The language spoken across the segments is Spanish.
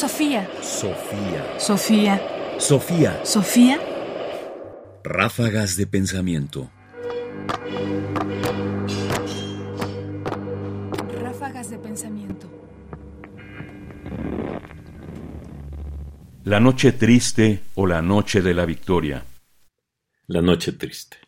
Sofía. Sofía. Sofía. Sofía. Sofía. Ráfagas de pensamiento. Ráfagas de pensamiento. La noche triste o la noche de la victoria. La noche triste.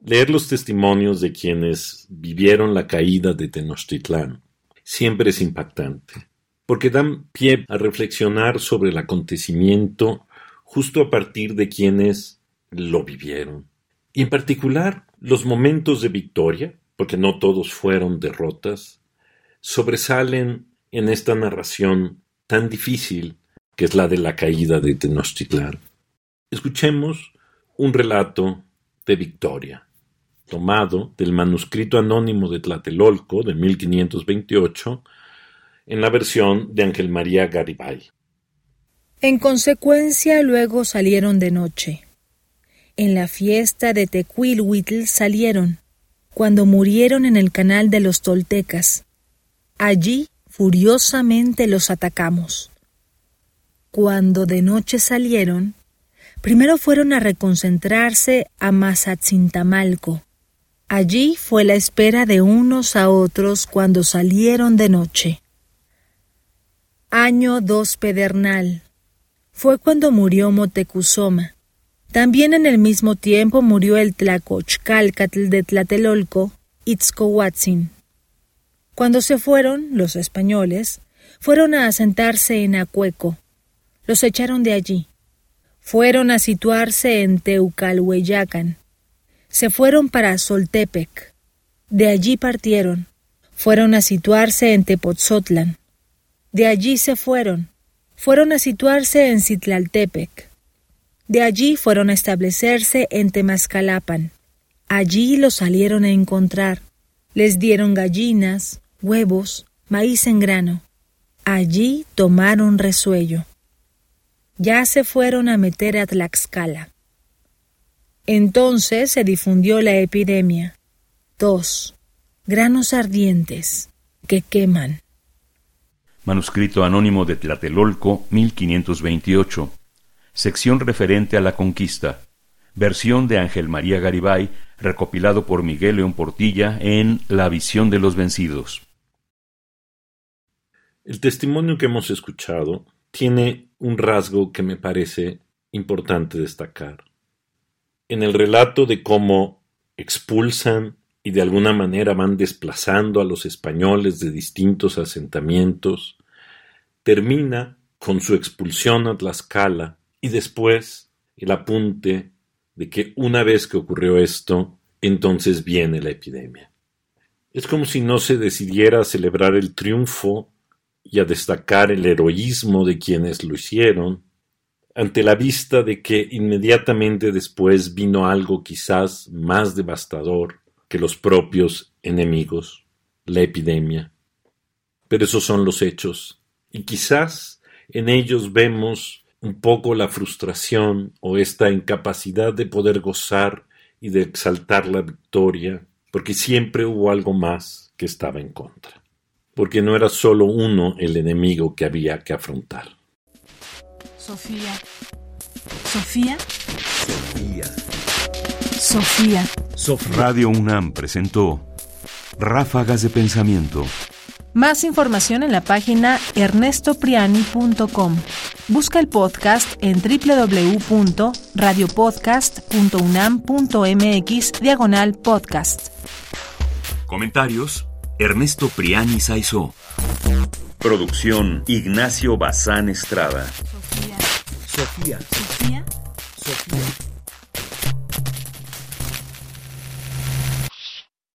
Leer los testimonios de quienes vivieron la caída de Tenochtitlán siempre es impactante, porque dan pie a reflexionar sobre el acontecimiento justo a partir de quienes lo vivieron. Y en particular, los momentos de victoria, porque no todos fueron derrotas, sobresalen en esta narración tan difícil que es la de la caída de Tenochtitlán. Escuchemos un relato de victoria tomado del manuscrito anónimo de Tlatelolco de 1528 en la versión de Ángel María Garibay. En consecuencia, luego salieron de noche. En la fiesta de Tecuilhuitl salieron, cuando murieron en el canal de los Toltecas. Allí furiosamente los atacamos. Cuando de noche salieron, primero fueron a reconcentrarse a Mazatzintamalco, Allí fue la espera de unos a otros cuando salieron de noche. Año 2 Pedernal. Fue cuando murió Motecuzoma. También en el mismo tiempo murió el Tlacochcalcatl de Tlatelolco, Itzcohuatzin. Cuando se fueron, los españoles, fueron a asentarse en Acueco. Los echaron de allí. Fueron a situarse en Teucalhueyacan se fueron para Soltepec. De allí partieron. Fueron a situarse en Tepotzotlan. De allí se fueron. Fueron a situarse en Citlaltepec. De allí fueron a establecerse en Temascalapan. Allí los salieron a encontrar. Les dieron gallinas, huevos, maíz en grano. Allí tomaron resuello. Ya se fueron a meter a Tlaxcala. Entonces se difundió la epidemia. 2. Granos ardientes que queman. Manuscrito anónimo de Tlatelolco, 1528. Sección referente a la conquista. Versión de Ángel María Garibay, recopilado por Miguel León Portilla en La visión de los vencidos. El testimonio que hemos escuchado tiene un rasgo que me parece importante destacar en el relato de cómo expulsan y de alguna manera van desplazando a los españoles de distintos asentamientos, termina con su expulsión a Tlaxcala y después el apunte de que una vez que ocurrió esto, entonces viene la epidemia. Es como si no se decidiera a celebrar el triunfo y a destacar el heroísmo de quienes lo hicieron, ante la vista de que inmediatamente después vino algo quizás más devastador que los propios enemigos, la epidemia. Pero esos son los hechos, y quizás en ellos vemos un poco la frustración o esta incapacidad de poder gozar y de exaltar la victoria, porque siempre hubo algo más que estaba en contra, porque no era solo uno el enemigo que había que afrontar. Sofía. Sofía. Sofía. Sofía. Radio UNAM presentó Ráfagas de Pensamiento. Más información en la página ernestopriani.com. Busca el podcast en www.radiopodcast.unam.mx diagonal podcast. Comentarios: Ernesto Priani Saizó. Producción: Ignacio Bazán Estrada. Sofía. Sofía. Sofía. Sofía.